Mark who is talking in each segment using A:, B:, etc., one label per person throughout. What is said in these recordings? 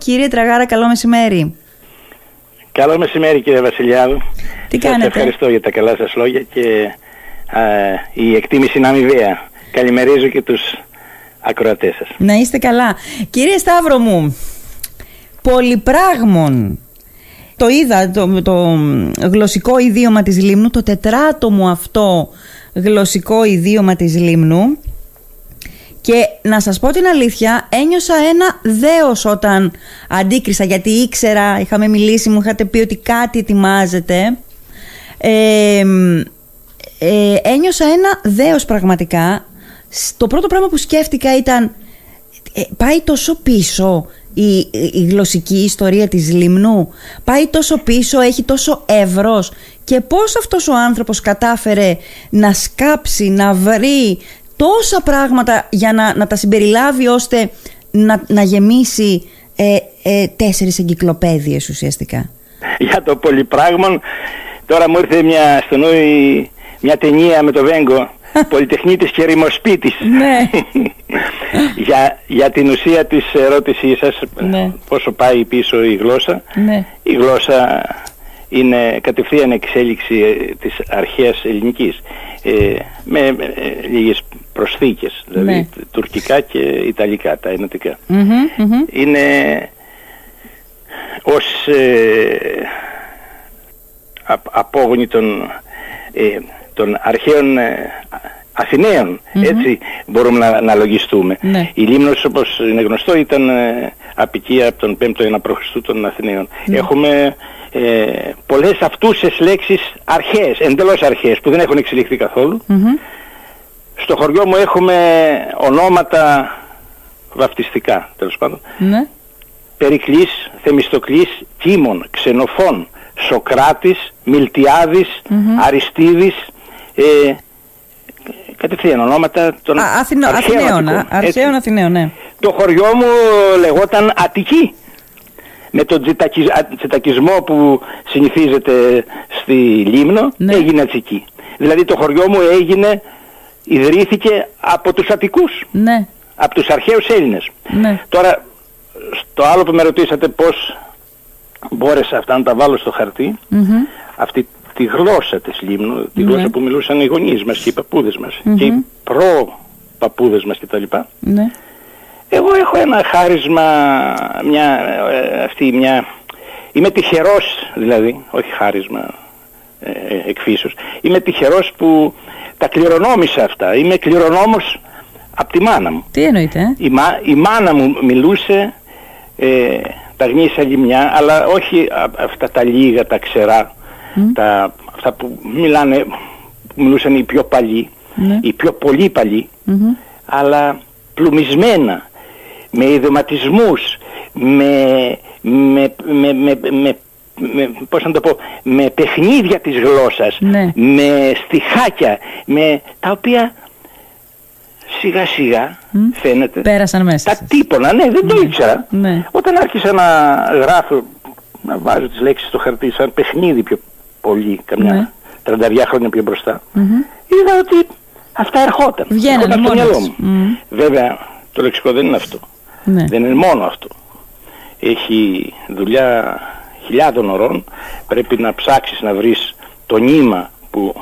A: Κύριε Τραγάρα, καλό μεσημέρι.
B: Καλό μεσημέρι κύριε Βασιλιάδου.
A: Τι
B: Σας
A: κάνετε;
B: ευχαριστώ για τα καλά σας λόγια και α, η εκτίμηση είναι αμοιβαία. Καλημερίζω και τους ακροατές σας.
A: Να είστε καλά. Κύριε Σταύρο μου, πολυπράγμων. Το είδα το, το γλωσσικό ιδίωμα της Λίμνου, το τετράτομο αυτό γλωσσικό ιδίωμα της Λίμνου και να σας πω την αλήθεια, ένιωσα ένα δέος όταν αντίκρισα γιατί ήξερα, είχαμε μιλήσει, μου είχατε πει ότι κάτι ετοιμάζεται. Ε, ε, ένιωσα ένα δέος πραγματικά. Σ- Το πρώτο πράγμα που σκέφτηκα ήταν ε, πάει τόσο πίσω η, η γλωσσική ιστορία της Λιμνού; Πάει τόσο πίσω, έχει τόσο εύρος; Και πώς αυτός ο άνθρωπος κατάφερε να σκάψει, να βρει τόσα πράγματα για να, να τα συμπεριλάβει ώστε να, να γεμίσει ε, ε, τέσσερις εγκυκλοπαίδειες ουσιαστικά.
B: Για το πολυπράγμον, τώρα μου ήρθε μια, στο νου η- μια ταινία με το Βέγκο, Πολυτεχνίτης και Ρημοσπίτης.
A: Ναι.
B: για, για την ουσία της ερώτησής σας,
A: Ναι.
B: πόσο πάει πίσω η γλώσσα.
A: ναι.
B: Η γλώσσα είναι κατευθείαν εξέλιξη ε, της αρχαίας ελληνικής ε, με ε, λίγες προσθήκες, δηλαδή
A: Ναι.
B: τουρκικά και ιταλικά, τα ενωτικά.
A: Μμμ, μμμ.
B: Είναι ως ε, απ- απόγονοι των, ε, των αρχαίων ε, Αθηναίων, έτσι μπορούμε να αναλογιστούμε.
A: Ναι.
B: Η Λίμνος όπως είναι γνωστό ήταν ε, απικία από τον 5ο αιώνα π.Χ. των Αθηναίων. Έχουμε ε, πολλές αυτούσες λέξεις αρχαίες, εντελώς αρχαίες που δεν έχουν εξελιχθεί καθόλου.
A: Μμμ.
B: Στο χωριό μου έχουμε ονόματα βαφτιστικά τέλος πάντων.
A: Ναι.
B: Περικλής, Θεμιστοκλής, Κίμων, Ξενοφών, Σοκράτης, Μιλτιάδης, Αριστίδης, ε, κατευθείαν ονόματα των
A: Α, Αθηνο,
B: αρχαίων
A: Αθηναίων, α,
B: Αττικών,
A: αρχαίων
B: έτσι.
A: Αθηναίων, ναι.
B: Το χωριό μου λεγόταν Αττική. Με τον τσιτακι- α- τσιτακισμό που συνηθίζεται στη Λίμνο
A: Ναι.
B: έγινε Αττική. Δηλαδή το χωριό μου έγινε, ιδρύθηκε από τους Αττικούς,
A: Ναι,
B: από τους αρχαίους Έλληνες.
A: ναι.
B: Τώρα, στο άλλο που με ρωτήσατε πώς μπόρεσα αυτά να τα βάλω στο χαρτί,
A: Μμμ.
B: αυτή τη γλώσσα της Λίμνου, τη
A: Ναι.
B: γλώσσα που μιλούσαν οι γονείς μας και οι παππούδες μας και οι προ-παππούδες μας κτλ.
A: ναι.
B: Εγώ έχω ένα χάρισμα, μια, ε, αυτή μια... Είμαι τυχερός δηλαδή, όχι χάρισμα ε, ε, εκφύσεως. Είμαι τυχερός που τα κληρονόμησα αυτά. Είμαι κληρονόμος από τη μάνα μου.
A: Τι εννοείτε, ε;
B: Η, μα- η μάνα μου μιλούσε ε, τα γνήσια λιμιά, αλλά όχι α- αυτά τα λίγα, τα ξερά, τα, αυτά που μιλάνε, που μιλούσαν οι πιο παλιοί,
A: Ναι.
B: οι πιο πολύ παλιοί,
A: Μμμ.
B: αλλά πλουμισμένα, με ιδεματισμούς, με, με, με, με, με, με- πώς να το πω, με παιχνίδια της γλώσσας,
A: Ναι.
B: με στιχάκια, με τα οποία σιγά σιγά φαίνεται
A: Πέρασαν μέσα
B: τα
A: σας.
B: τύπονα, ναι, δεν το ήξερα.
A: Ναι.
B: Όταν άρχισα να γράφω, να βάζω τις λέξεις στο χαρτί σαν παιχνίδι πιο πολύ, καμιά
A: Ναι.
B: τριανταριά χρόνια πιο μπροστά,
A: Μμμ.
B: είδα ότι αυτά ερχόταν.
A: Βγαίνανε
B: Ερχόταν στο
A: μόνα
B: μυαλό
A: τους.
B: μου.
A: Μμ.
B: Βέβαια, το λεξικό δεν είναι αυτό.
A: Ναι.
B: Δεν είναι μόνο αυτό. Έχει δουλειά χιλιάδων ωρών. Πρέπει να ψάξεις να βρεις το νήμα που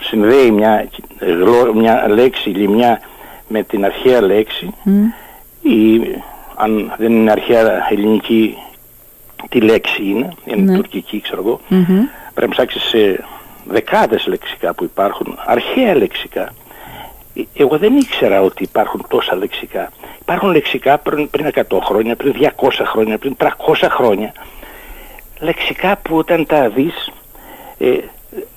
B: συνδέει μια, γλω- μια λέξη, λιμιά με την αρχαία λέξη
A: Μμ.
B: ή αν δεν είναι αρχαία ελληνική τι λέξη είναι, είναι
A: Ναι.
B: τουρκική ξέρω εγώ,
A: Μμμ.
B: πρέπει να ψάξεις σε δεκάδες λεξικά που υπάρχουν, αρχαία λεξικά. Ε, Εγώ δεν ήξερα ότι υπάρχουν τόσα λεξικά. Υπάρχουν λεξικά πριν, πριν 100 χρόνια, πριν 200 χρόνια, πριν 300 χρόνια. Λεξικά που όταν τα δεις, ε,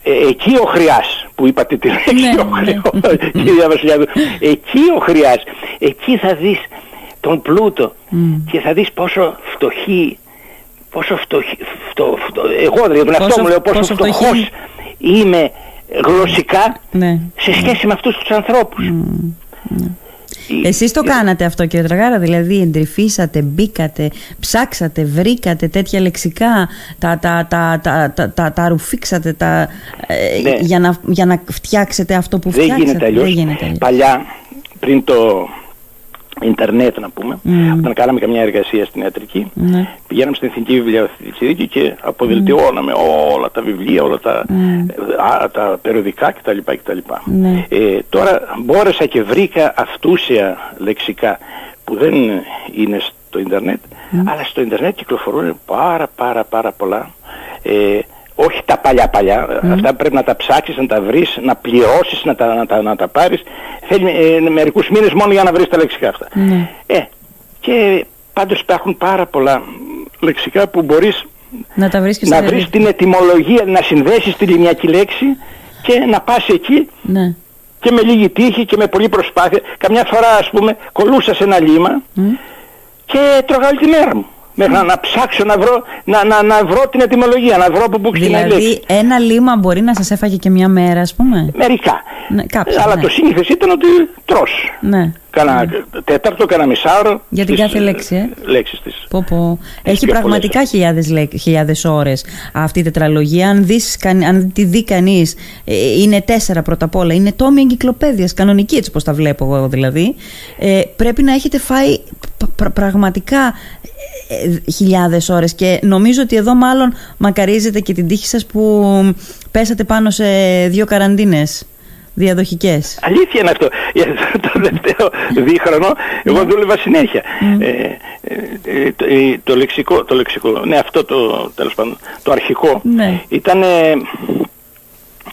B: ε, εκεί ο Χρειάς που είπατε τη λέξη
A: Ναι,
B: ο
A: ναι.
B: Χρειάς, κυρία Βασιλιάδου, εκεί ο Χρειάς, εκεί θα δεις τον πλούτο και θα δεις πόσο φτωχή, πόσο φτωχή, φτω, φτω, εγώ δηλαδή τον εαυτό
A: Πόσο-
B: μου λέω πόσο,
A: πόσο
B: φτωχός
A: φτωχή.
B: είμαι γλωσσικά
A: Ναι.
B: σε σχέση με αυτούς τους ανθρώπους. Η-
A: Εσείς το κάνατε αυτό κύριε Τραγάρα, δηλαδή εντρυφήσατε, μπήκατε, ψάξατε, βρήκατε τέτοια λεξικά, τα, τα, τα, τα, τα, τα, τα ρουφήξατε τα, ε,
B: Ναι.
A: για, να, για να φτιάξετε αυτό που
B: Δεν
A: φτιάξατε.
B: γίνεται αλλιώς.
A: Δεν γίνεται αλλιώς.
B: Παλιά, πριν το ίντερνετ να πούμε, όταν κάναμε καμιά εργασία στην ιατρική,
A: Ναι.
B: πηγαίναμε στην Εθνική Βιβλιοθήκη και αποδελτιώναμε όλα τα βιβλία, όλα τα, α, τα περιοδικά κτλ. κτλ.
A: Ναι.
B: Ε, τώρα μπόρεσα και βρήκα αυτούσια λεξικά που δεν είναι στο ίντερνετ, αλλά στο ίντερνετ κυκλοφορούν πάρα πάρα πάρα πολλά. Ε, όχι τα παλιά παλιά, αυτά πρέπει να τα ψάξεις, να τα βρεις, να πληρώσεις, να τα, να τα, να τα πάρεις. Θέλει ε, μερικούς μήνες μόνο για να βρεις τα λεξικά αυτά.
A: Ναι.
B: Ε, και πάντως υπάρχουν πάρα πολλά λεξικά που μπορείς
A: Να τα βρίσκεις
B: να
A: στα
B: βρεις
A: διαδίκτυα.
B: την ετυμολογία, να συνδέσεις τη λιμιακή λέξη και να πας εκεί
A: Ναι.
B: και με λίγη τύχη και με πολλή προσπάθεια. Καμιά φορά ας πούμε κολούσα σε ένα λίμα και τρώγα όλη τη μέρα μου. Μέχρι να, να ψάξω να βρω, να, να, να βρω την ετυμολογία, να βρω από πού ξεκινάει η λέξη.
A: Δηλαδή ένα λίμα μπορεί να σας έφαγε και μια μέρα ας πούμε;
B: Μερικά.
A: Ναι, κάποια,
B: Αλλά
A: ναι.
B: το σύνηθες ήταν ότι τρως.
A: Ναι.
B: Κάνα τέταρτο, κάνα μισάωρο.
A: Για την
B: τις,
A: κάθε λέξη, ε.
B: Λέξεις της.
A: Πω, πω. Έχει
B: πιο
A: πραγματικά χιλιάδες, λέ- χιλιάδες ώρες αυτή η τετραλογία. Αν, δεις, καν- αν τη δει κανείς, είναι τέσσερα πρώτα απ' όλα. Είναι τόμοι εγκυκλοπαίδειας, κανονική έτσι πως τα βλέπω εγώ δηλαδή. Ε, πρέπει να έχετε φάει π- πρα- πραγματικά ε, χιλιάδες ώρες και νομίζω ότι εδώ μάλλον μακαρίζετε και την τύχη σας που πέσατε πάνω σε δύο καραντίνες διαδοχικές.
B: Αλήθεια είναι αυτό. Για το τελευταίο δίχρονο
A: Ναι.
B: εγώ δούλευα συνέχεια. Ε, ε, ε, το, ε, το λεξικό, το λεξικό, ναι αυτό το τέλος πάντων, το αρχικό
A: Ναι.
B: ήταν,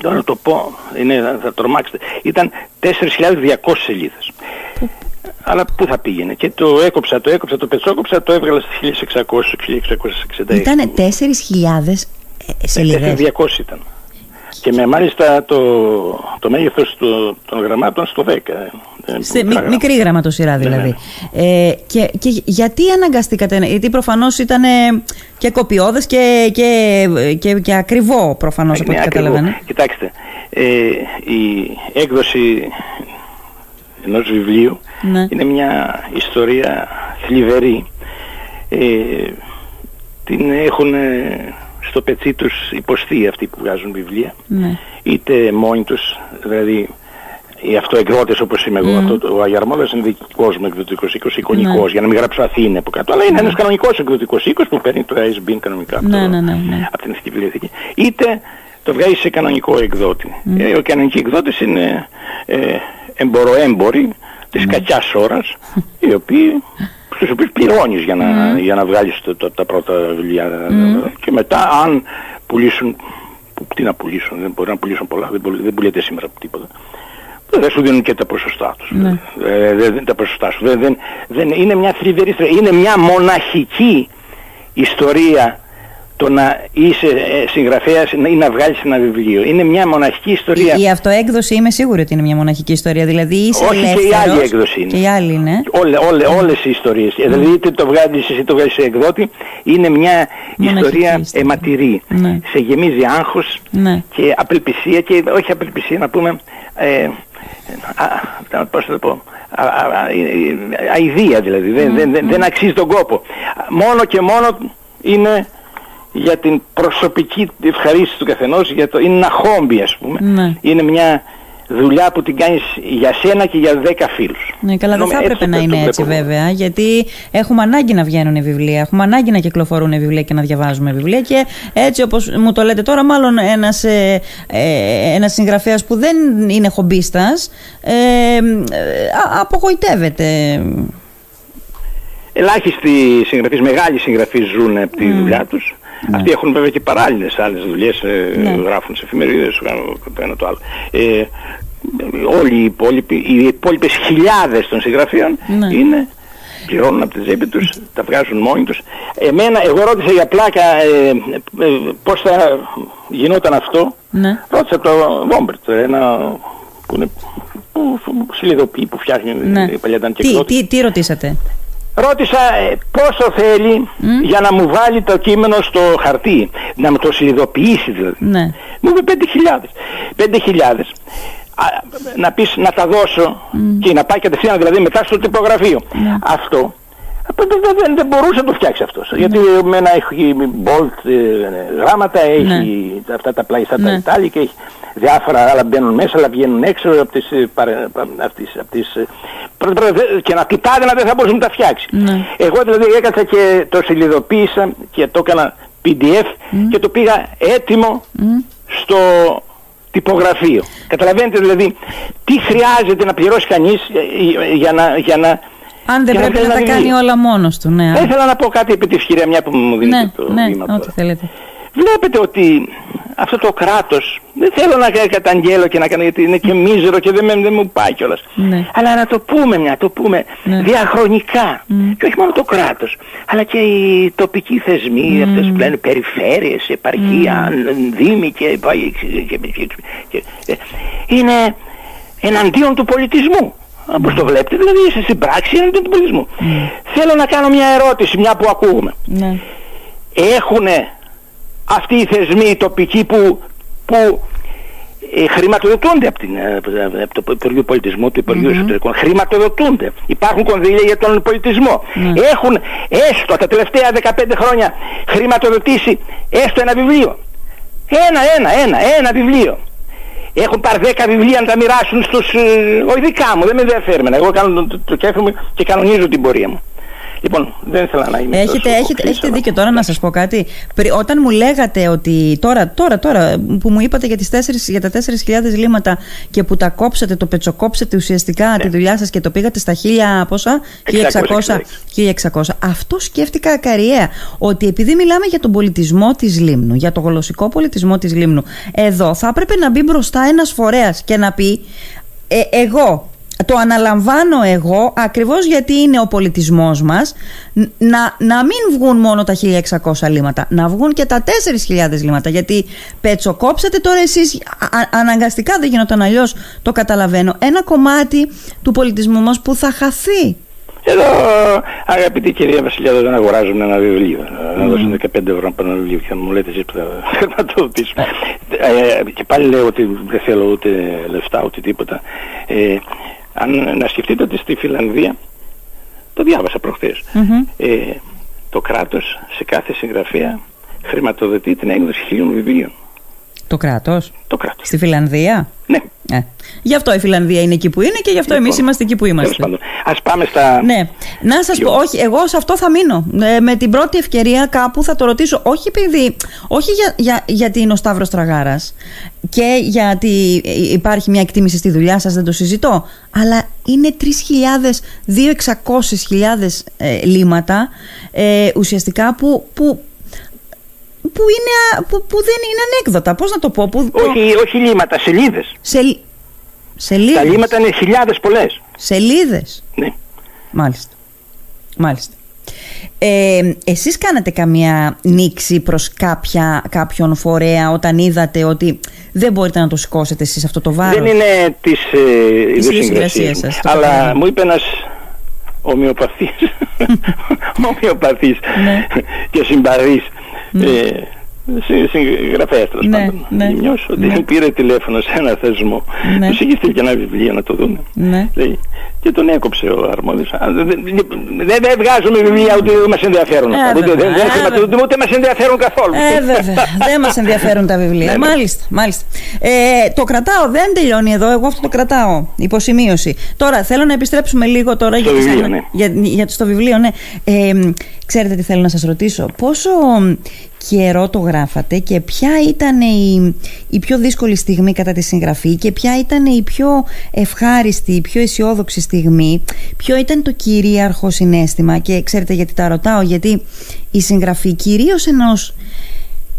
B: τώρα να το πω, είναι, θα τρομάξετε, ήταν 4.200 σελίδες. Αλλά πού θα πήγαινε; Και το έκοψα, το έκοψα, το πετσόκοψα, το έβγαλα στις 1600-1666.
A: Ήτανε 4.000 ε, σελίδες.
B: 4.200 ήταν. Και με μάλιστα το, το μέγεθος του, των γραμμάτων στο 10. ε,
A: Σε
B: μικρά
A: μι-
B: γράμματα.
A: μικρή γραμματοσυρά
B: Ναι,
A: δηλαδή. Ε, και, και γιατί αναγκαστήκατε, να- γιατί προφανώς ήταν ε, και κοπιώδες και, και, και, και ακριβό προφανώς από
B: Είναι
A: ό,τι
B: ακριβό.
A: καταλαβαίνω.
B: Κοιτάξτε, ε, η έκδοση ενός βιβλίου
A: Ναι.
B: είναι μια ιστορία θλιβερή. Ε, την έχουν ε, στο πετσί τους υποστεί αυτοί που βγάζουν βιβλία.
A: Ναι.
B: είτε μόνοι τους, δηλαδή οι αυτοεκδότες όπως είμαι εγώ, αυτό, το- ο Αγιαρμόδας είναι δικός μου εκδοτικός οίκος, εικονικός,
A: Ναι.
B: για να μην γράψω Αθήνα από κάτω, αλλά είναι ένας κανονικός εκδοτικός οίκος που παίρνει το ISBN κανονικά από,
A: Ναι,
B: το-
A: ναι, ναι, ναι.
B: από την Εθνική Βιβλιοθήκη. Είτε το βγάζει σε κανονικό εκδότη. Ε, ο κανονικοί εκδότες είναι ε, εμποροέμποροι της
A: Ναι.
B: κακιάς ώρας, οι οποίοι στους οποίους πληρώνεις για να, για να βγάλεις το- το- τα πρώτα βιβλία και μετά αν πουλήσουν που, τι να πουλήσουν, δεν μπορεί να πουλήσουν πολλά, δεν, πουλ- δεν πουλιέται σήμερα τίποτα. Δεν σου δίνουν και τα ποσοστά τους.
A: Ναι.
B: Ε, δεν- δεν- τα ποσοστά σου. Δεν, δεν, δεν, είναι μια θλιβερή ιστορία. Είναι μια μοναχική ιστορία το να είσαι ε, συγγραφέας ή να βγάλεις ένα βιβλίο. Είναι μια μοναχική ιστορία.
A: Η, η αυτοέκδοση είμαι σίγουρη ότι είναι μια μοναχική ιστορία. Δηλαδή είσαι
B: Όχι, και η
A: ελεύθερος.
B: άλλη έκδοση είναι.
A: Και η άλλη είναι.
B: Όλε, όλε, όλες οι ιστορίες. Ε, Δηλαδή είτε το βγάλεις εσύ το βγάλεις σε εκδότη είναι μια
A: Μοναχική
B: ιστορία
A: ιστορία.
B: αιματηρή.
A: Ναι.
B: Σε γεμίζει άγχος
A: Ναι.
B: και απελπισία και όχι απελπισία να πούμε ε, α, πώς θα το πω α, α, α, ε, ε, αηδία δηλαδή δεν, δεν, δεν, δεν αξίζει τον κόπο μόνο και μόνο είναι για την προσωπική ευχαρίστηση του καθενός για το, είναι ένα χόμπι ας πούμε
A: Ναι.
B: είναι μια δουλειά που την κάνεις για σένα και για δέκα φίλους
A: Ναι, καλά, δεν
B: Νομίζω
A: θα
B: έτσι
A: έπρεπε να
B: το
A: είναι
B: βλέπω
A: έτσι
B: εγώ.
A: βέβαια, γιατί έχουμε ανάγκη να βγαίνουν βιβλία, έχουμε ανάγκη να κυκλοφορούν βιβλία και να διαβάζουμε βιβλία και έτσι όπως μου το λέτε τώρα, μάλλον ένας, ε, ε, ένας συγγραφέας που δεν είναι χομπίστας ε, ε, α- απογοητεύεται.
B: Ελάχιστοι συγγραφείς, μεγάλοι συγγραφείς ζουν από τη δουλειά τους. Αυτοί έχουν βέβαια και παράλληλες άλλες δουλειές, ε,
A: Ναι.
B: γράφουν σε εφημερίδες, κάνουν το ένα το άλλο. Ε, όλοι οι υπόλοιποι, οι υπόλοιπες χιλιάδες των συγγραφείων
A: Ναι.
B: είναι πληρώνουν από τη τσέπη τους, τα βγάζουν μόνοι τους. Εμένα, εγώ ρώτησα για πλάκα ε, ε, πώς θα γινόταν αυτό.
A: Ναι.
B: Ρώτησα το Βόμπερτ, ένα που είναι που, που σιλιδοποιεί, που φτιάχνει
A: Ναι.
B: η παλιά ήταν και
A: Τι,
B: εκδότης.
A: τι, τι ρωτήσατε.
B: Ρώτησα ε, πόσο θέλει για να μου βάλει το κείμενο στο χαρτί, να μου το συνειδητοποιήσει δηλαδή.
A: Ναι.
B: Μου είπε 5.000. 5.000. Α, να πεις να τα δώσω και να πάει κατευθείαν δηλαδή μετά στο τυπογραφείο. Αυτό δεν, δεν μπορούσε να το φτιάξει αυτός. Ναι. Γιατί με ένα έχει bolt ε, γράμματα, έχει ναι. αυτά τα πλαϊστά ναι. τα και έχει διάφορα άλλα μπαίνουν μέσα, αλλά βγαίνουν έξω από τις, ε, από τις, από τις ε, και να του τα δεν θα μπορούσε να τα φτιάξει. Ναι. Εγώ δηλαδή έκατσα και το σελιδοποίησα και το έκανα PDF και το πήγα έτοιμο στο τυπογραφείο. Καταλαβαίνετε δηλαδή τι χρειάζεται να πληρώσει κανείς για να, για να
A: αν δεν πρέπει να, τα κάνει όλα μόνος του. Ναι.
B: Θα ήθελα να πω κάτι επί τη ευκαιρία μια που μου δίνετε
A: ναι,
B: το
A: ναι, βήμα ό,τι θέλετε.
B: Βλέπετε ότι αυτό το κράτος, δεν θέλω να καταγγέλω και να κάνω γιατί είναι και μίζερο και δεν, δεν μου πάει κιόλας. Ναι. Αλλά να το πούμε μια, το πούμε ναι. διαχρονικά. Και όχι μόνο το κράτος, αλλά και οι τοπικοί θεσμοί, mm. αυτές που λένε περιφέρειες, επαρχία, mm. δήμοι και, και, και, και, είναι εναντίον του πολιτισμού. Όπως το βλέπετε, δηλαδή είσαι στην πράξη εναντίον του πολιτισμού. Θέλω να κάνω μια ερώτηση, μια που ακούμε. Ναι. Έχουνε αυτοί οι θεσμοί οι τοπικοί που, που ε, χρηματοδοτούνται από, την, ε, από το Υπουργείο Πολιτισμού, του Υπουργείου mm-hmm. Εσωτερικών. Χρηματοδοτούνται. Υπάρχουν κονδύλια για τον πολιτισμό. Ναι. Έχουν έστω τα τελευταία 15 χρόνια χρηματοδοτήσει έστω ένα βιβλίο. Ένα, ένα, ένα, ένα βιβλίο. Έχουν πάρει 10 βιβλία να τα μοιράσουν στους... Ε, όχι δικά μου, δεν με ενδιαφέρει. Εγώ κάνω το, το, το μου και κανονίζω την πορεία μου. Λοιπόν, δεν ήθελα να είμαι
A: έχετε,
B: τόσο
A: έχετε, έχετε δίκιο τώρα να σας πω κάτι. Όταν μου λέγατε ότι τώρα, τώρα, τώρα που μου είπατε για, τις 4, για τα 4.000 λίματα και που τα κόψατε, το πετσοκόψατε ουσιαστικά ναι. τη δουλειά σας και το πήγατε στα 1000 πόσα, 1600, 1600. Αυτό σκέφτηκα ακαριέα. Ότι επειδή μιλάμε για τον πολιτισμό της Λίμνου, για το γλωσσικό πολιτισμό της Λίμνου, εδώ θα έπρεπε να μπει μπροστά ένας φορέας και να πει ε, εγώ το αναλαμβάνω εγώ ακριβώς γιατί είναι ο πολιτισμός μας να, να μην βγουν μόνο τα 1600 λίματα να βγουν και τα 4.000 λίματα γιατί πετσοκόψατε τώρα εσείς αναγκαστικά δεν γινόταν αλλιώς το καταλαβαίνω ένα κομμάτι του πολιτισμού μας που θα χαθεί
B: εδώ αγαπητή κυρία Βασιλιάδο δεν αγοράζουν ένα βιβλίο. Mm. Να δώσουν 15 ευρώ από ένα βιβλίο και μου λέτε εσείς που θα χρηματοδοτήσουμε. ε, και πάλι λέω ότι δεν θέλω ούτε λεφτά ούτε τίποτα. Ε, αν να σκεφτείτε ότι στη Φιλανδία, το διάβασα ε, το κράτος σε κάθε συγγραφέα χρηματοδοτεί την έκδοση χίλιων βιβλίων.
A: Το κράτος;
B: Το κράτος.
A: Στη Φιλανδία;
B: Ναι.
A: Ε. Γι' αυτό η Φιλανδία είναι εκεί που είναι και γι' αυτό λοιπόν, εμεί είμαστε εκεί που είμαστε.
B: Α πάμε στα.
A: Ναι. Να σας πω, όχι, εγώ σε αυτό θα μείνω. Ε, με την πρώτη ευκαιρία κάπου θα το ρωτήσω. Όχι επειδή. Όχι για, για, γιατί είναι ο Σταύρος Τραγάρας και γιατί υπάρχει μια εκτίμηση στη δουλειά σας, δεν το συζητώ. Αλλά είναι 3.000, 2.600.000 ε, λίματα ε, ουσιαστικά που, που που, είναι, που, που δεν είναι ανέκδοτα. Πώς να το πω. Που,
B: όχι, όχι λίματα, σελίδες.
A: Σε, σελίδες.
B: Τα λίματα είναι χιλιάδες πολλές.
A: Σελίδες.
B: Ναι.
A: Μάλιστα. Μάλιστα. Ε, εσείς κάνατε καμία νήξη προς κάποια, κάποιον φορέα όταν είδατε ότι δεν μπορείτε να το σηκώσετε εσείς αυτό το βάρος;
B: Δεν είναι της, ε, της σας. Αλλά μου είπε ένας ομοιοπαθής, ομοιοπαθής ναι. και συμπαρής ναι. Ε, συγγραφέας τέλος ναι, πάντων. Ναι, Νιώσω ότι ναι. πήρε τηλέφωνο σε ένα θεσμό. Ναι. Τους είχε στείλει και ένα βιβλίο να το δουν. Ναι. Λέει, και τον έκοψε ο αρμόδιο. Δεν, δεν βγάζουμε βιβλία ούτε δεν μας ενδιαφέρουν. Ε, ούτε, δεν, δεν ούτε μας ενδιαφέρουν καθόλου.
A: Ε, βέβαια. δεν μας ενδιαφέρουν τα βιβλία. Ναι, ναι. μάλιστα. μάλιστα. Ε, το κρατάω, δεν τελειώνει εδώ. Εγώ αυτό το κρατάω. Υποσημείωση. Τώρα θέλω να επιστρέψουμε λίγο τώρα
B: στο για, βιβλίο, ναι.
A: για, για, στο βιβλίο. Ναι. Ε, ξέρετε τι θέλω να σας ρωτήσω. Πόσο καιρό το γράφατε και ποια ήταν η, η πιο δύσκολη στιγμή κατά τη συγγραφή και ποια ήταν η πιο ευχάριστη, η πιο αισιόδοξη στιγμή, ποιο ήταν το κυρίαρχο συνέστημα και ξέρετε γιατί τα ρωτάω, γιατί η συγγραφή κυρίως ενός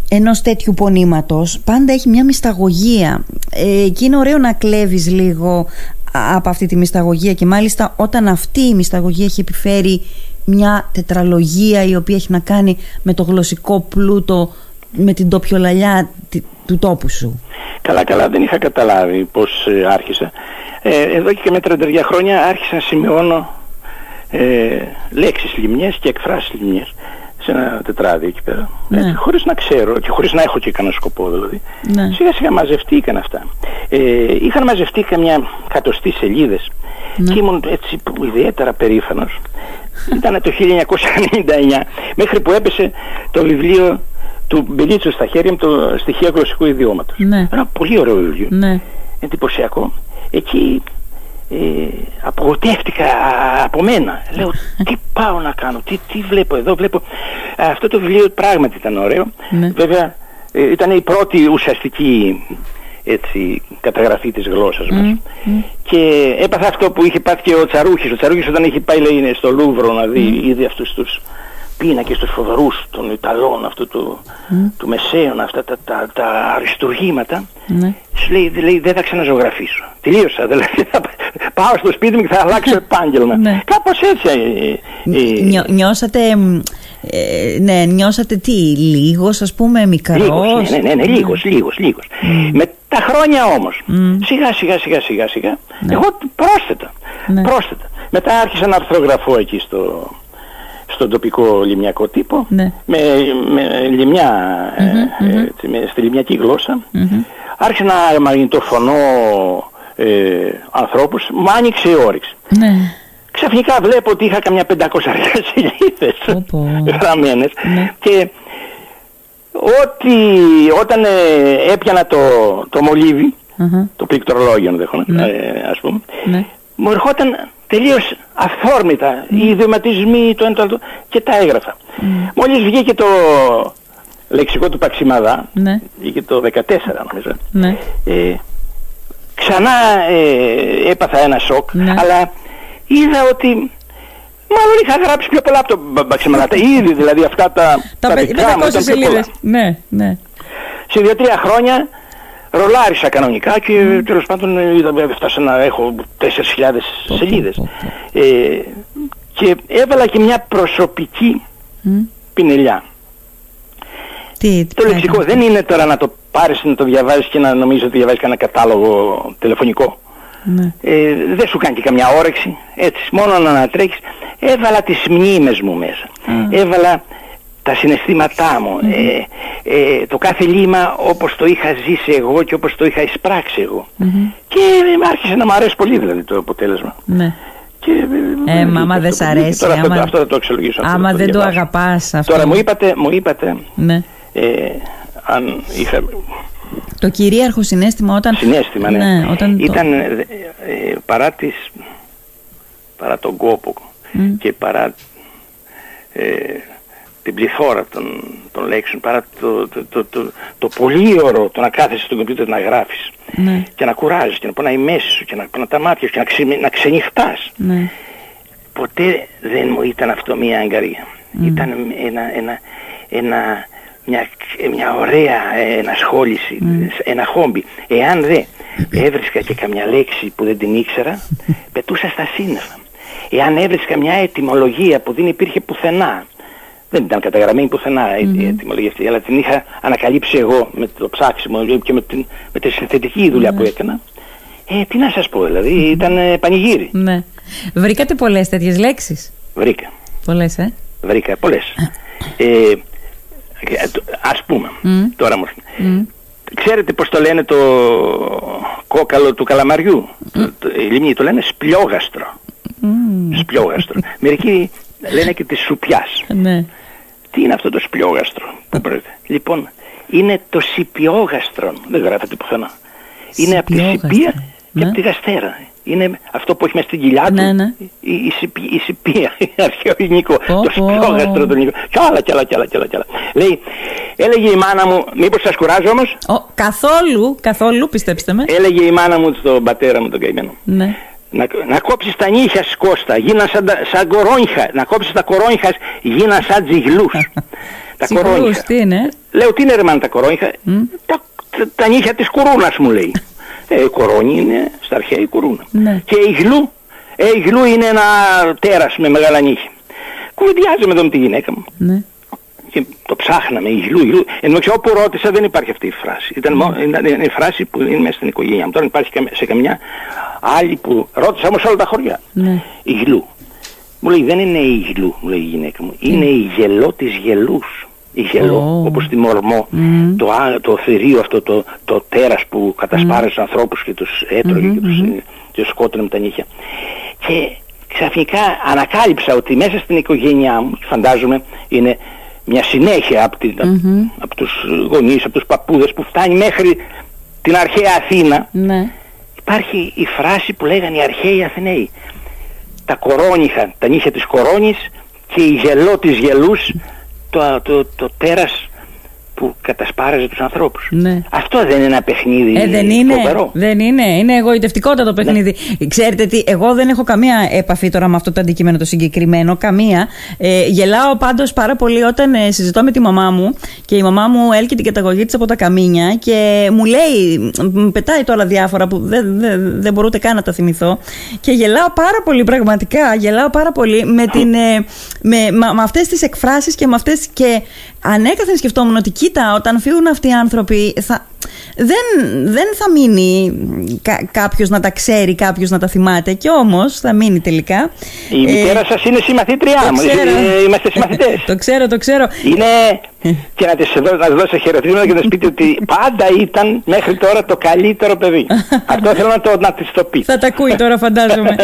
A: ενός τέτοιου πονήματος πάντα έχει μια μυσταγωγία. Ε, και είναι ωραίο να κλέβεις λίγο από αυτή τη μυσταγωγία και μάλιστα όταν αυτή η μυσταγωγία έχει επιφέρει μια τετραλογία η οποία έχει να κάνει με το γλωσσικό πλούτο, με την τοπιολαλιά του τόπου σου.
B: Καλά, καλά, δεν είχα καταλάβει πώς ε, άρχισα. Ε, εδώ και με 32 χρόνια άρχισα να σημειώνω ε, λέξεις λιμνιές και εκφράσεις λιμνιές σε ένα τετράδι εκεί πέρα. Ναι. Ε, χωρίς να ξέρω και χωρίς να έχω και κανένα σκοπό δηλαδή. Ναι. Σιγά σιγά μαζευτήκαν αυτά. Ε, είχαν μαζευτεί καμιά κατοστή σελίδες ναι. και ήμουν έτσι ιδιαίτερα περήφανος Ήταν το 1999 μέχρι που έπεσε το βιβλίο του Μπελίτσου στα χέρια μου το στοιχείο γλωσσικού ιδιώματος.
A: Ναι.
B: Ένα πολύ ωραίο βιβλίο.
A: Ναι.
B: Εντυπωσιακό. Εκεί ε, απογοητεύτηκα α, από μένα. Λέω τι πάω να κάνω, τι, τι βλέπω εδώ, βλέπω. Αυτό το βιβλίο πράγματι ήταν ωραίο.
A: Ναι.
B: Βέβαια ε, ήταν η πρώτη ουσιαστική έτσι, καταγραφή της γλώσσας μας. Και έπαθα αυτό που είχε πάθει και ο Τσαρούχης. Ο Τσαρούχης όταν είχε πάει λέει, στο Λούβρο να δει, είδε αυτούς τους πίνακες τους φοβερούς των Ιταλών, αυτού του, του Μεσαίων, αυτά τα, τα, τα αριστουργήματα,
A: Ναι.
B: σου λέει, λέει δεν θα ξαναζωγραφίσω. Τελείωσα, δηλαδή θα πάω στο σπίτι μου και θα αλλάξω επάγγελμα.
A: Ναι.
B: Κάπως έτσι. ε, ε,
A: Νιώ- νιώσατε, μ, ε, ναι, νιώσατε τι, λίγος ας πούμε, μικρός;
B: Λίγος, ναι, ναι, ναι, λίγος, λίγος, λίγος. Με τα χρόνια όμως, σιγά σιγά σιγά σιγά σιγά, εγώ πρόσθετα,
A: Ναι.
B: πρόσθετα. Μετά άρχισα να αρθρογραφώ εκεί στο, στον τοπικό λιμιακό τύπο,
A: Ναι.
B: με, με λιμιά, ε, έτσι, με, στη λιμιακή γλώσσα. Άρχισα να μαγνητοφωνώ ε, ανθρώπους, μου άνοιξε η όρεξη.
A: Ναι.
B: Ξαφνικά βλέπω ότι είχα καμιά 500 σελίδες
A: Πω, πω.
B: γραμμένες
A: Ναι.
B: και ότι όταν ε, έπιανα το, το μολύβι,
A: Αχα.
B: το πληκτρολόγιο ενδεχομένως, ε, ας πούμε,
A: Ναι.
B: μου ερχόταν τελείως αυθόρμητα οι ιδιωματισμοί, το ένα το άλλο και τα έγραφα. Μόλις βγήκε το λεξικό του Παξιμαδά,
A: Ναι.
B: βγήκε το 14 νομίζω,
A: Ναι.
B: ε, ξανά ε, έπαθα ένα σοκ,
A: Ναι.
B: αλλά είδα ότι μάλλον είχα γράψει πιο πολλά από τον Μπα- Παξιμαδά. Τα Ήδη δηλαδή αυτά τα,
A: Τα πε-
B: δικά μου
A: 500
B: ήταν πιο πολλά.
A: σελίδες. Ναι, ναι.
B: Σε δύο-τρία χρόνια ρολάρισα κανονικά και mm. τέλος πάντων ε, είδα, βέβαια, φτάσα να έχω 4.000
A: Πω, πω,
B: σελίδες.
A: πω,
B: Ε, και έβαλα και μια προσωπική
A: Μ.
B: πινελιά.
A: Τι, τι
B: Το
A: ποια
B: λεξικό
A: ήταν
B: δεν είναι τώρα να το πάρεις να το διαβάζεις και να νομίζεις ότι διαβάζεις κανένα κατάλογο τηλεφωνικό.
A: Ναι.
B: Ε, δεν σου κάνει και καμιά όρεξη, έτσι, μόνο να ανατρέχεις. Έβαλα τις μνήμες μου μέσα. Έβαλα τα συναισθήματά μου. Ε, ε, το κάθε λίμα όπως το είχα ζήσει εγώ και όπως το είχα εισπράξει εγώ. Και ε, άρχισε να μου αρέσει πολύ δηλαδή το αποτέλεσμα.
A: Ναι.
B: Και,
A: Ε, μα άμα δεν σ' αρέσει,
B: Τώρα αυτό,
A: άμα-
B: αυτό θα το εξολογήσω. αυτό
A: Άμα
B: θα το
A: δεν το
B: διαβάσω.
A: αγαπάς αυτό.
B: Τώρα μου είπατε, μου είπατε
A: Ναι.
B: ε, αν είχα
A: Το κυρίαρχο συνέστημα όταν...
B: συνέστημα, ναι.
A: Ναι, όταν το-
B: Ήταν ε, ε, παρά, τις, παρά τον κόπο και παρά ε, την πληθώρα των, των λέξεων, παρά το, το, το, το, το πολύ ωραίο το να κάθεσαι στον κομπιούτερ να γράφεις
A: Ναι.
B: και να κουράζεις και να πονάει η μέση σου και να πονά τα μάτια σου και να, ξε, να ξενυχτάς.
A: Ναι.
B: Ποτέ δεν μου ήταν αυτό μια αγκαρία. Ήταν ένα, ένα, ένα, μια, μια ωραία ε, ενασχόληση, ένα χόμπι. Εάν δεν έβρισκα και καμιά λέξη που δεν την ήξερα, πετούσα στα σύννεφα. Εάν έβρισκα μια ετυμολογία που δεν υπήρχε πουθενά, δεν ήταν καταγραμμένη πουθενά η η ετυμολογία αυτή, αλλά την είχα ανακαλύψει εγώ με το ψάξιμο και με, την, με τη συνθετική δουλειά που έκανα. Ε, τι να σας πω, δηλαδή ήταν ε, πανηγύρι.
A: ναι. Βρήκατε πολλές τέτοιες λέξεις;
B: Βρήκα.
A: Πολλές, ε;
B: Βρήκα πολλές. Ε, ε, το- ας πούμε, τώρα μου έρχεται. Ξέρετε πώς το λένε το κόκαλο του καλαμαριού; Το, το, οι Λιμνοί το λένε σπλιόγαστρο. Σπλιόγαστρο. Μερικοί λένε και της σουπιάς.
A: Ναι.
B: Τι είναι αυτό το σπλιόγαστρο που πρόκειται; Λοιπόν, είναι το σιπιόγαστρο. Δεν γράφεται πουθενά. Είναι από τη
A: Σιπιόγαστρο.
B: σιπία και
A: Ναι.
B: από τη γαστέρα. Είναι αυτό που έχει μέσα στην κοιλιά του.
A: Ναι, ναι.
B: Η, η, σιπι- η σιπία, η αρχαίο ελληνικό.
A: Πω,
B: το
A: πω.
B: σπιόγαστρο του ελληνικού. Κι άλλα, κι άλλα, κι άλλα, κι άλλα, κι άλλα. Λέει, έλεγε η μάνα μου, μήπως σας κουράζω όμως,
A: Ο, καθόλου, καθόλου, πιστέψτε με.
B: έλεγε η μάνα μου στον πατέρα μου τον καημένο.
A: Ναι.
B: Να, να κόψεις τα νύχια σου, Κώστα, γίναν σαν, τα- σαν κορόνιχα. Να κόψεις τα κορόνιχας, γίναν σαν τζιγλούς. τα
A: Τσιγλούς,
B: κορόνιχα.
A: τι είναι;
B: Λέω τι είναι ρε μάνα τα κορόνιχα; Τα, τα, τα νύχια της κουρούνας μου λέει. ε, η κορώνη είναι στα αρχαία η κουρούνα.
A: Ναι.
B: Και η γλου, ε, η γλου είναι ένα τέρας με μεγάλα νύχια. Κουβεντιάζαμε εδώ με τη γυναίκα μου.
A: Ναι.
B: Και το ψάχναμε, η γλου, η γλου. Ενώ ξέρω όπου ρώτησα δεν υπάρχει αυτή η φράση. Ήταν, μόνο, ήταν είναι η φράση που είναι μέσα στην οικογένεια μου. Τώρα υπάρχει καμ- σε καμιά άλλη που ρώτησα όμως σε όλα τα χωριά.
A: Ναι.
B: Η γλου. Μου λέει δεν είναι η γλου, μου λέει η γυναίκα μου. Είναι η γελό της γελούς. Η γελό,
A: Ω.
B: όπως τη μορμό, το, α- το θηρίο αυτό, το, το τέρας που κατασπάρει τους ανθρώπους και τους έτρωγε και τους, ε, και τους σκότωνε με τα νύχια. Και ξαφνικά ανακάλυψα ότι μέσα στην οικογένειά μου, φαντάζομαι είναι μια συνέχεια από, την, mm-hmm. από τους γονείς, από τους παππούδες που φτάνει μέχρι την αρχαία Αθήνα
A: Ναι.
B: υπάρχει η φράση που λέγανε οι αρχαίοι Αθηναίοι τα κορώνιχα, τα νύχια της κορώνης και η γελό της γελούς το, το, το τέρας που κατασπάραζε τους ανθρώπους.
A: Ναι.
B: Αυτό δεν είναι ένα παιχνίδι
A: Ε, δεν είναι.
B: φοβερό.
A: Δεν είναι. Είναι εγωιτευτικότατο παιχνίδι. Ξέρετε τι, εγώ δεν έχω καμία επαφή τώρα με αυτό το αντικείμενο το συγκεκριμένο. Καμία. Ε, γελάω πάντως πάρα πολύ όταν ε, συζητώ με τη μαμά μου και η μαμά μου έλκει την καταγωγή της από τα καμίνια και μου λέει, μου πετάει τώρα διάφορα που δεν, δεν, δεν μπορώ ούτε καν να τα θυμηθώ. Και γελάω πάρα πολύ, πραγματικά. Γελάω πάρα πολύ με, την, ε, με, με, με αυτές τις εκφράσεις και με αυτές. Και ανέκαθεν σκεφτόμουν ότι κοίτα, όταν φύγουν αυτοί οι άνθρωποι, θα, δεν, δεν θα μείνει κα, κάποιος να τα ξέρει, κάποιος να τα θυμάται. Και όμως θα μείνει τελικά.
B: Η μητέρα σας είναι συμμαθήτριά
A: το
B: μου.
A: ξέρω.
B: Ε, Είμαστε συμμαθητές.
A: το ξέρω, το ξέρω.
B: Είναι και να της δω- να της δώσω χαιρετίσματα και να της πείτε ότι πάντα ήταν μέχρι τώρα το καλύτερο παιδί. Αυτό θέλω να, το, να της το πει.
A: Θα τα ακούει τώρα, φαντάζομαι.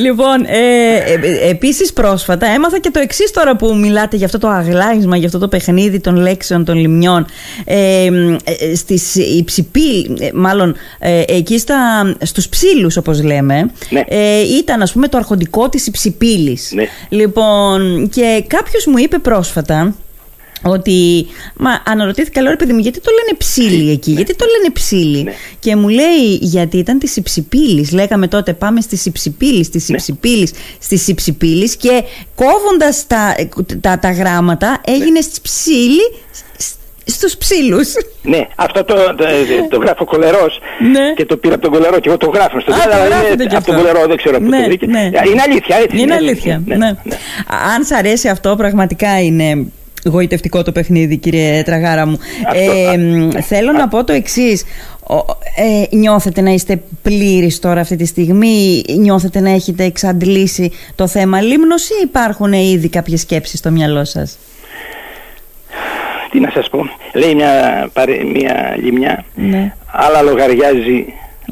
A: λοιπόν, ε, ε, επίσης πρόσφατα έμαθα και το εξής τώρα που μιλάτε για αυτό το αγλάισμα, για αυτό το παιχνίδι των λέξεων των λιμνιών. Ε, ε, στις υψηπίλ, ε, μάλλον ε, εκεί στα, στους ψήλους όπως λέμε,
B: Ναι.
A: ε, ήταν ας πούμε το αρχοντικό της υψηπίλης.
B: Ναι.
A: Λοιπόν, και κάποιος μου είπε πρόσφατα ότι. Μα αναρωτήθηκα, λέω ρε παιδί μου, γιατί το λένε ψήλι εκεί, γιατί το λένε ψήλι.
B: Ναι.
A: Και μου λέει, γιατί ήταν της υψηπίλης. Λέγαμε τότε, πάμε στις υψηπίλης, στις
B: Ναι.
A: υψηπίλης, στις υψηπίλης. Και κόβοντας τα, τα, τα γράμματα, έγινε στη ψήλη στους ψήλους.
B: Ναι, αυτό το, το, το γράφω κολερός
A: Ναι.
B: και το πήρα από τον κολερό και εγώ το γράφω στο
A: Α,
B: τέλος,
A: το
B: αλλά
A: γράφετε
B: είναι
A: κι
B: από τον
A: αυτό.
B: κολερό, δεν ξέρω από
A: Ναι,
B: το βρήκε.
A: ναι.
B: Είναι αλήθεια, έτσι.
A: Είναι αλήθεια. Ναι.
B: ναι.
A: Αν σ' αρέσει αυτό, πραγματικά είναι γοητευτικό το παιχνίδι, κύριε Τραγάρα μου.
B: Αυτό,
A: Ε,
B: α,
A: μ, θέλω να πω το εξής. Ε, νιώθετε να είστε πλήρης τώρα αυτή τη στιγμή, νιώθετε να έχετε εξαντλήσει το θέμα; Λίμνος ή υπάρχουν ήδη κάποιες σκέψεις στο μυαλό σας;
B: Τι να σας πω, λέει μια, παρε- μια λιμιά,
A: Ναι,
B: άλλα λογαριάζει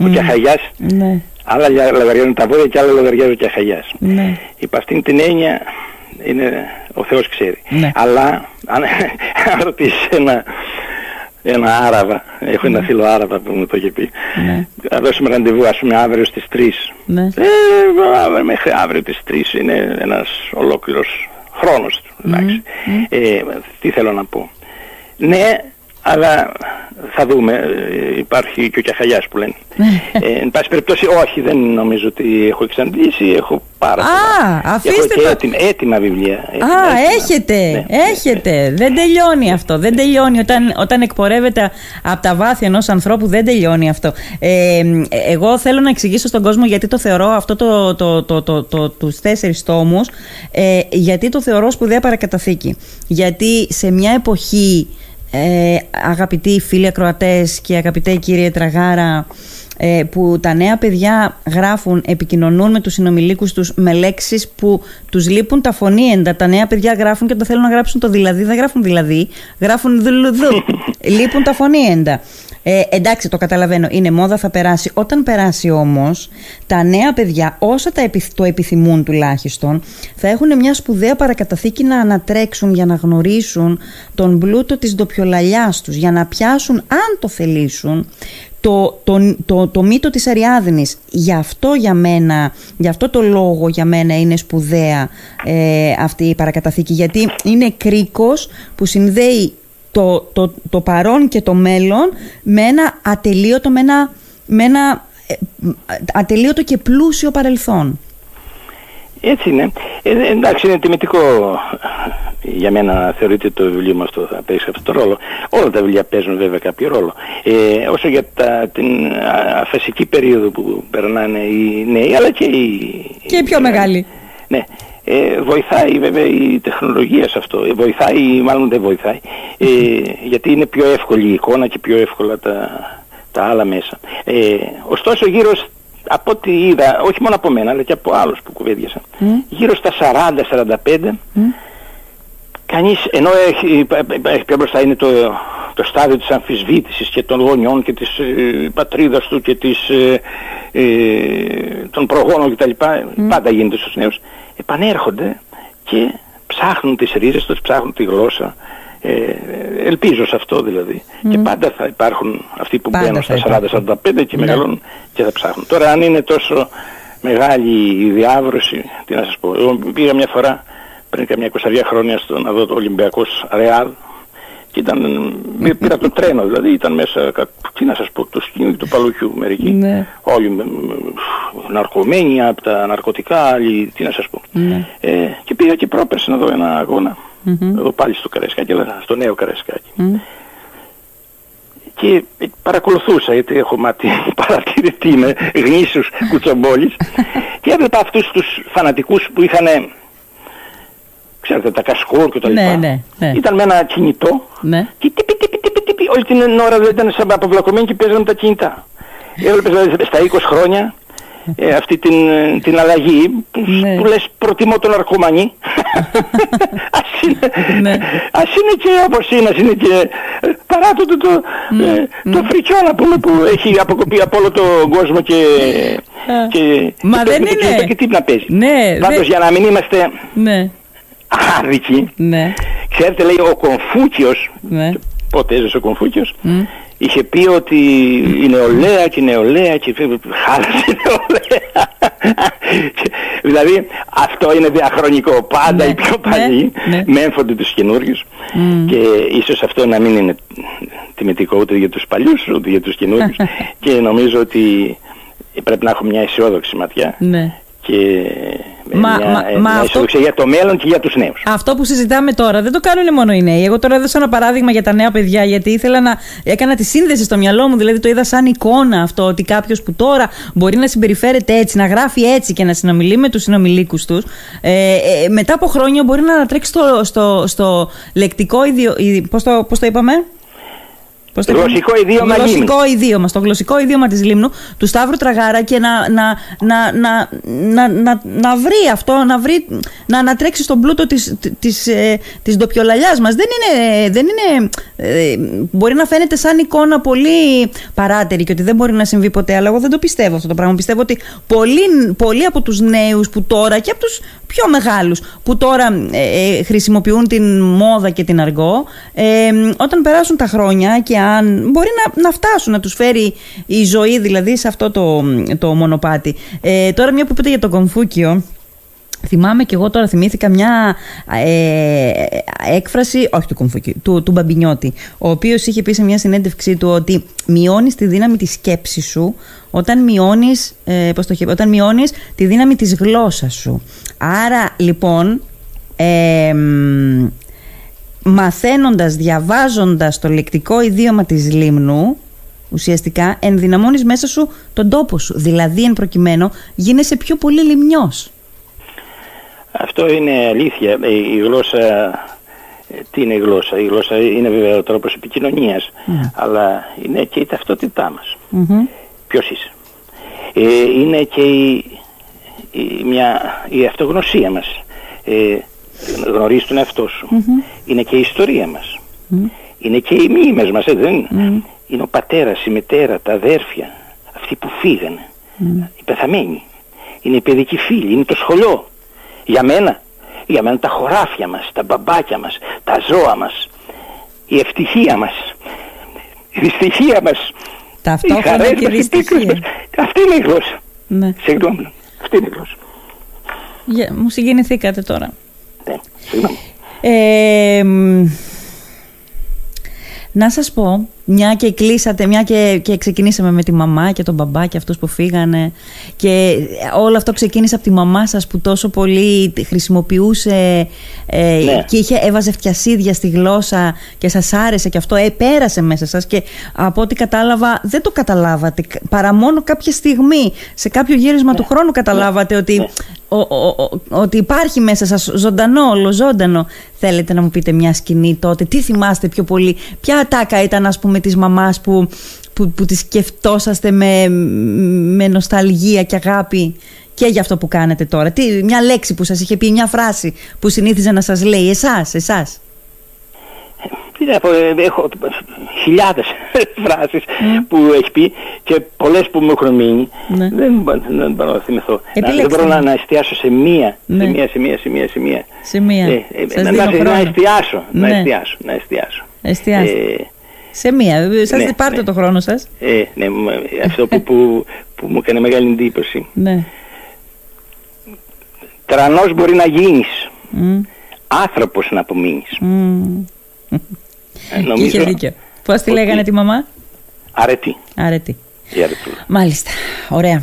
B: ο Κιαχαγιάς,
A: ναι,
B: άλλα λια- λογαριάζουν τα βόδια και άλλα λογαριάζει ο Κιαχαγιάς.
A: ναι.
B: Υπ' αυτήν την έννοια είναι, ο Θεός ξέρει.
A: Ναι.
B: Αλλά αν, αν ρωτήσεις ένα, ένα Άραβα, έχω ένα φίλο Άραβα που μου το είχε πει,
A: Ναι.
B: θα δώσουμε ραντεβού ας πούμε αύριο στις 3.
A: Ναι.
B: Ε, αύριο, μέχρι αύριο τις 3 είναι ένας ολόκληρος χρόνος. εντάξει. Ε, τι θέλω να πω. Ναι, αλλά θα δούμε. Ε, υπάρχει και ο Κιαχαγιάς που λένε. ε, εν πάση περιπτώσει, όχι, δεν νομίζω ότι έχω εξαντλήσει. Έχω πάρα
A: Α,
B: πολλά.
A: αφήστε
B: έχω και
A: το.
B: έτοιμα, έτοιμα βιβλία. Έτοιμα,
A: Α,
B: έτοιμα.
A: έχετε,
B: Ναι.
A: έχετε. Δεν τελειώνει αυτό. Δεν τελειώνει. Όταν, όταν εκπορεύεται από τα βάθη ενός ανθρώπου, δεν τελειώνει αυτό. Ε, εγώ θέλω να εξηγήσω στον κόσμο γιατί το θεωρώ αυτό το, το, το, το, το, τους τέσσερις τόμους, ε, γιατί το θεωρώ σπουδαία παρακαταθήκη. Γιατί σε μια εποχή, ε, αγαπητοί φίλοι ακροατές και αγαπητέ κύριε Τραγάρα, ε, που τα νέα παιδιά γράφουν, επικοινωνούν με τους συνομιλίκους τους με λέξεις που τους λείπουν τα φωνήεντα. Τα νέα παιδιά γράφουν και όταν θέλουν να γράψουν το δηλαδή, δεν γράφουν δηλαδή, γράφουν δουλουδού. λείπουν τα φωνήεντα. Ε, εντάξει, το καταλαβαίνω, είναι μόδα, θα περάσει. Όταν περάσει όμως, τα νέα παιδιά, όσα τα επιθ- το επιθυμούν τουλάχιστον, θα έχουν μια σπουδαία παρακαταθήκη να ανατρέξουν για να γνωρίσουν τον πλούτο της ντοπιολαλιάς τους, για να πιάσουν, αν το θελήσουν, το, το, το, το μύτο της Αριάδνης. Γι' αυτό για μένα, γι' αυτό το λόγο για μένα είναι σπουδαία ε, αυτή η παρακαταθήκη. Γιατί είναι κρίκος που συνδέει το, το, το παρόν και το μέλλον με ένα ατελείωτο, με ένα, με ένα ε, ατελείωτο και πλούσιο παρελθόν.
B: Έτσι είναι. Ε, εντάξει, είναι τιμητικό για μένα να θεωρείται το βιβλίο μου αυτό θα παίξει αυτό το ρόλο. Όλα τα βιβλία παίζουν βέβαια κάποιο ρόλο. Ε, όσο για τα, την α, αφασική περίοδο που περνάνε οι νέοι, αλλά και οι...
A: Και οι πιο μεγάλοι.
B: Ναι. Ε, βοηθάει βέβαια η τεχνολογία σε αυτό. Ε, βοηθάει, μάλλον δεν βοηθάει. Ε, γιατί είναι πιο εύκολη η εικόνα και πιο εύκολα τα, τα άλλα μέσα. Ε, ωστόσο γύρω σ- από ό,τι είδα, όχι μόνο από μένα αλλά και από άλλους που κουβέντιασαν, γύρω στα 40-45 κανείς, ενώ έχει, έχει πιο μπροστά είναι το, το το στάδιο της αμφισβήτησης και των γονιών και της ε, πατρίδας του και της, ε, ε, των προγόνων κτλ. Πάντα γίνεται στους νέους. Επανέρχονται και ψάχνουν τις ρίζες τους, ψάχνουν τη γλώσσα. Ε, ελπίζω σε αυτό δηλαδή. Και πάντα θα υπάρχουν αυτοί που μπαίνουν στα 40-45 και ναι. μεγαλώνουν και θα ψάχνουν. Τώρα αν είναι τόσο μεγάλη η διάβρωση, τι να σας πω. Εγώ πήγα μια φορά πριν καμιά 20 χρόνια στο, να δω το Ολυμπιακός Ρεάλ και ήταν, πήρα το τρένο δηλαδή, ήταν μέσα, τι να σας πω, το σκηνή του Παλουκιού μερικοί. Ναι. Όλοι ναρκωμένοι από τα ναρκωτικά, άλλοι, τι να σας πω. Ναι. Ε, και πήγα και πρόπερσε να δω ένα αγώνα, εδώ πάλι στο Καραϊσκάκι, αλλά στο νέο Καραϊσκάκι. Και παρακολουθούσα, γιατί έχω μάτι παρατηρητή, είμαι γνήσιος κουτσομπόλης, και έβλεπα αυτούς τους φανατικούς που είχαν ξέρετε, τα κασκόρ και τα ναι, λοιπά. Ναι, ναι. Ήταν με ένα κινητό ναι. και τύπη, τύπη, τύπη, τύπη, όλη την ώρα δεν ήταν σαν αποβλακωμένοι και παίζανε τα κινητά. Έβλεπες δηλαδή στα 20 χρόνια ε, αυτή την, την αλλαγή που, ναι. που λες προτιμώ τον αρκωμανί ας, είναι, ναι. ας είναι και όπως είναι, ας είναι και παρά το, το, το, ναι. ε, το φρικιό να πούμε που έχει αποκοπεί από όλο τον κόσμο και,
A: και, Μα και δεν το, είναι.
B: Και, και τι να παίζει. Ναι, Πάντως για να μην είμαστε ναι άδικη. Ναι. Ξέρετε λέει ο Κομφούκιος, ναι. πότε έζησε ο Κομφούκιος, mm. είχε πει ότι η νεολαία και η νεολαία και χάλασε η νεολαία. δηλαδή αυτό είναι διαχρονικό. Πάντα ναι. οι πιο παλιοί ναι. ναι. μέμφονται τους καινούριους mm. και ίσως αυτό να μην είναι τιμητικό ούτε για τους παλιούς ούτε για τους καινούριους και νομίζω ότι πρέπει να έχουμε μια αισιόδοξη ματιά ναι. και Μα, μια, μα, μια αυτό... για το μέλλον και για τους νέους.
A: Αυτό που συζητάμε τώρα δεν το κάνουν μόνο οι νέοι. Εγώ τώρα έδωσα ένα παράδειγμα για τα νέα παιδιά γιατί ήθελα να έκανα τη σύνδεση στο μυαλό μου, δηλαδή το είδα σαν εικόνα αυτό ότι κάποιος που τώρα μπορεί να συμπεριφέρεται έτσι, να γράφει έτσι και να συνομιλεί με τους συνομιλίκους τους ε, ε, μετά από χρόνια μπορεί να τρέξει στο, στο, στο λεκτικό ιδιο... Πώς το, πώς το είπαμε;
B: Πώς το γλωσσικό ιδίωμα
A: γλωσσικό ιδίωμα, στο γλωσσικό ιδίωμα της Λίμνου του Σταύρου Τραγάρα και να, να, να, να, να, να, να βρει αυτό, να, βρει, να ανατρέξει στον πλούτο της, της, ε, της ντοπιολαλιάς μας. Δεν είναι, δεν είναι, ε, μπορεί να φαίνεται σαν εικόνα πολύ παράτερη και ότι δεν μπορεί να συμβεί ποτέ, αλλά εγώ δεν το πιστεύω αυτό το πράγμα. Πιστεύω ότι πολλοί, πολλοί από τους νέους που τώρα και από τους πιο μεγάλους που τώρα ε, ε χρησιμοποιούν την μόδα και την αργό, ε, όταν περάσουν τα χρόνια και αν μπορεί να, να φτάσουν να τους φέρει η ζωή δηλαδή σε αυτό το, το μονοπάτι. Ε, τώρα μια που πείτε για το Κομφούκιο, Θυμάμαι και εγώ τώρα θυμήθηκα μια ε, έκφραση, όχι του Κομφούκιου, του, του Μπαμπινιώτη, ο οποίος είχε πει σε μια συνέντευξή του ότι μειώνεις τη δύναμη της σκέψης σου όταν μειώνεις, ε, πώς το όταν μειώνεις τη δύναμη της γλώσσας σου. Άρα λοιπόν ε, μαθαίνοντας, διαβάζοντας το λεκτικό ιδίωμα της λίμνου, ουσιαστικά ενδυναμώνεις μέσα σου τον τόπο σου. Δηλαδή, εν προκειμένου, γίνεσαι πιο πολύ λιμνιός.
B: Αυτό είναι αλήθεια. Η γλώσσα, ε, τι είναι η γλώσσα; Η γλώσσα είναι βέβαια ο τρόπος επικοινωνίας, ναι. αλλά είναι και η ταυτότητά μας. mm Ποιος είσαι; Ε, είναι και η, μια, η αυτογνωσία μας. Ε, γνωρίζεις τον εαυτό σου. Είναι και η ιστορία μας. Είναι και οι μνήμες μας, έτσι δεν είναι. Είναι ο πατέρας, η μητέρα, τα αδέρφια, αυτοί που φύγανε, οι πεθαμένοι. Είναι οι παιδικοί φίλοι, είναι το σχολείο. Για μένα, για μένα τα χωράφια μας, τα μπαμπάκια μας, τα ζώα μας, η ευτυχία μας, η δυστυχία μας,
A: οι χαρές και μας,
B: Αυτή είναι η γλώσσα. Ναι. Συγγνώμη, αυτή είναι η γλώσσα.
A: Yeah, μου συγκινηθήκατε τώρα.
B: Ε,
A: να σας πω, μια και κλείσατε, μια και, και ξεκινήσαμε με τη μαμά και τον μπαμπά και αυτούς που φύγανε και όλο αυτό ξεκίνησε από τη μαμά σας που τόσο πολύ χρησιμοποιούσε ε, ναι. και είχε, έβαζε φτιασίδια στη γλώσσα και σας άρεσε και αυτό επέρασε μέσα σας και από ό,τι κατάλαβα δεν το καταλάβατε παρά μόνο κάποια στιγμή σε κάποιο γύρισμα του ναι. χρόνου καταλάβατε ναι. ότι, ναι. ότι υπάρχει μέσα σας ζωντανό, ολοζώντανο θέλετε να μου πείτε μια σκηνή τότε τι θυμάστε πιο πολύ ποια ατάκα ήταν ας πούμε της μαμάς που, που, που τη σκεφτόσαστε με, με νοσταλγία και αγάπη; Και για αυτό που κάνετε τώρα. Τι, μια λέξη που σας είχε πει, μια φράση που συνήθιζε να σας λέει εσάς, εσάς.
B: Τι να πω, ε, έχω χιλιάδες φράσεις που έχει πει και πολλές που μου έχουν μείνει.
A: Ναι.
B: Δεν, μπο- δεν μπορώ να θυμηθώ. Να, δεν
A: Επιλέξτε
B: μπορώ να,
A: μια.
B: να εστιάσω σε μία,
A: Ναι.
B: σε μία, σε μία, σε μία, σε μία.
A: Σε μία.
B: Ε, ε,
A: Σας
B: να,
A: δίνω
B: να, να
A: χρόνο.
B: εστιάσω, να
A: Ναι.
B: εστιάσω, να εστιάσω.
A: Εστιάστε.
B: Ε,
A: Σε μία. Σας
B: ναι,
A: πάρτε
B: ναι.
A: το χρόνο σας.
B: ε, ναι, μ, αυτό που, που, που μου έκανε μεγάλη εντύπωση.
A: Ναι.
B: Τρανός μπορεί να γίνεις,
A: Μμ,
B: άνθρωπος να απομείνεις.
A: μμ.
B: Ε,
A: Και είχε δίκιο. Πώς τη
B: ότι-
A: λέγανε τη μαμά;
B: Αρετή,
A: Αρετή.
B: η αρετούλα.
A: Μάλιστα. Ωραία.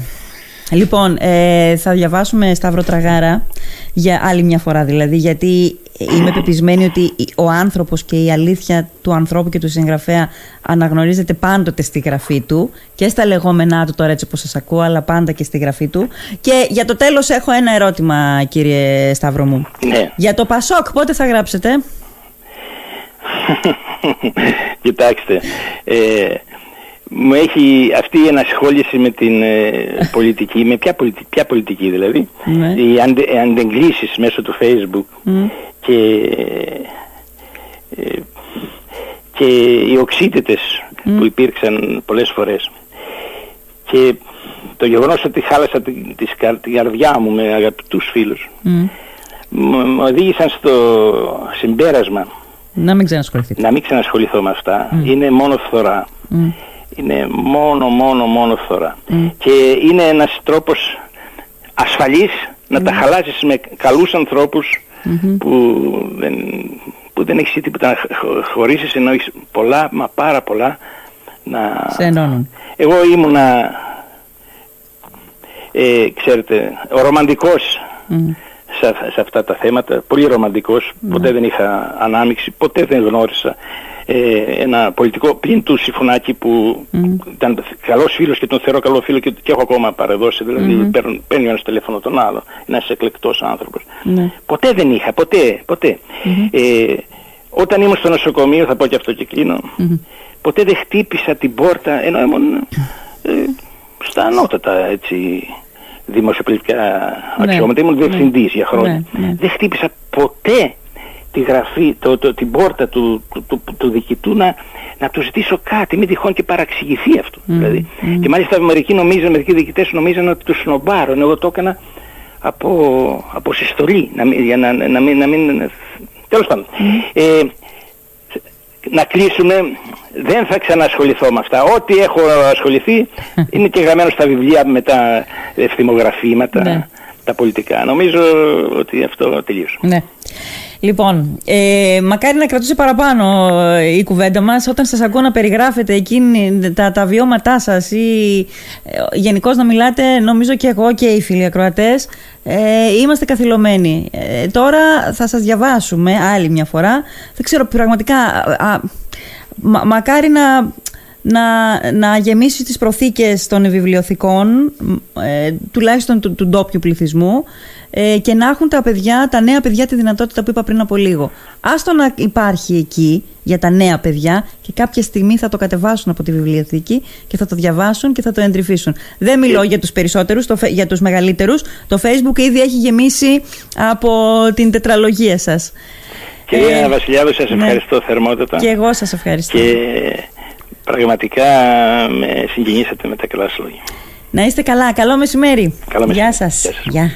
A: Λοιπόν, ε, θα διαβάσουμε Σταύρο Τραγάρα για άλλη μια φορά δηλαδή, γιατί είμαι πεπισμένη ότι ο άνθρωπος και η αλήθεια του ανθρώπου και του συγγραφέα αναγνωρίζεται πάντοτε στη γραφή του και στα λεγόμενά του τώρα έτσι όπως σας ακούω, αλλά πάντα και στη γραφή του. Και για το τέλος έχω ένα ερώτημα κύριε Σταύρο μου.
B: Ναι.
A: Για το Πασόκ πότε θα γράψετε;
B: Κοιτάξτε, ε, μου έχει αυτή η ενασχόληση με την ε, πολιτική, με ποια, πολιτική, ποια πολιτική δηλαδή,
A: Ναι.
B: οι αντε, ε, αντεγκλήσεις μέσω του facebook
A: Μμ.
B: και, ε, και οι οξύτητες που υπήρξαν πολλές φορές και το γεγονός ότι χάλασα την, της καρ- την καρδιά μου με αγαπητούς φίλους
A: Μμ.
B: μου μου οδήγησαν στο συμπέρασμα
A: Να μην ξανασχοληθείτε.
B: να μην ξανασχοληθώ με αυτά. Είναι μόνο φθορά.
A: Μμ.
B: Είναι μόνο, μόνο, μόνο φθορά. Και είναι ένας τρόπος ασφαλής να τα χαλάσεις με καλούς ανθρώπους που δεν, που δεν έχεις τίποτα να χω- χωρίσεις ενώ έχεις πολλά, μα πάρα πολλά να...
A: Σε ενώνουν.
B: Εγώ ήμουνα, ε, ξέρετε, ο ρομαντικός
A: Μμ.
B: Σε, σε αυτά τα θέματα, πολύ ρομαντικός, ποτέ δεν είχα ανάμειξη, ποτέ δεν γνώρισα ε, ένα πολιτικό πλην του Συμφωνάκη που ήταν καλός φίλος και τον θεωρώ καλό φίλο και, και έχω ακόμα παρεδώσει, δηλαδή παίρνουν- παίρνει ο ένας τηλέφωνο τον άλλο, ένας εκλεκτός άνθρωπος.
A: Ναι.
B: Ποτέ δεν είχα, ποτέ, ποτέ. Ε, όταν ήμουν στο νοσοκομείο, θα πω και αυτό και κλείνω, ποτέ δεν χτύπησα την πόρτα, ενώ ήμουν ε, στα ανώτατα έτσι, δημοσιοπολιτικά
A: Ναι.
B: αξιώματα, ήμουν διευθυντής για χρόνια.
A: Ναι, ναι.
B: Δεν χτύπησα ποτέ τη γραφή, το, το, την πόρτα του, του, του, του διοικητού να, να του ζητήσω κάτι, μην τυχόν και παραξηγηθεί αυτό. Δηλαδή. Και μάλιστα μερικοί νομίζαν, μερικοί διοικητές νομίζαν ότι τους σνομπάρω, ενώ εγώ το έκανα από, από συστολή, να μην, για να, να μην, να μην τέλος πάντων. Ε, να κλείσουμε, δεν θα ξανασχοληθώ με αυτά. Ό,τι έχω ασχοληθεί είναι και γραμμένο στα βιβλία με τα ευθυμογραφήματα,
A: Ναι.
B: τα πολιτικά. Νομίζω ότι αυτό τελείωσε.
A: Ναι. Λοιπόν, ε, μακάρι να κρατούσε παραπάνω ε, η κουβέντα μας όταν σας ακούω να περιγράφετε εκείνη τα, τα βιώματά σας ή ε, γενικώς να μιλάτε νομίζω και εγώ και οι φίλοι ακροατές ε, είμαστε καθυλωμένοι. Ε, τώρα θα σας διαβάσουμε άλλη μια φορά. Δεν ξέρω πραγματικά α, α, μα- μακάρι να, να, να γεμίσει τις προθήκες των βιβλιοθηκών ε, τουλάχιστον του, του ντόπιου πληθυσμού ε, και να έχουν τα παιδιά, τα νέα παιδιά τη δυνατότητα που είπα πριν από λίγο. Άστο να υπάρχει εκεί για τα νέα παιδιά και κάποια στιγμή θα το κατεβάσουν από τη βιβλιοθήκη και θα το διαβάσουν και θα το εντρυφήσουν. Δεν μιλώ για τους περισσότερους, το, φε- για τους μεγαλύτερους. Το facebook ήδη έχει γεμίσει από την τετραλογία σας.
B: Κυρία
A: Ε,
B: Βασιλιάδου, σας
A: ναι.
B: ευχαριστώ θερμότατα
A: Και εγώ σας ευχαριστώ.
B: και πραγματικά με συγκινήσατε με τα καλά σας λόγια.
A: Να είστε καλά. Καλό μεσημέρι.
B: Καλό
A: Γεια
B: μεσημέρι.
A: σας.
B: Γεια σας.
A: Γεια.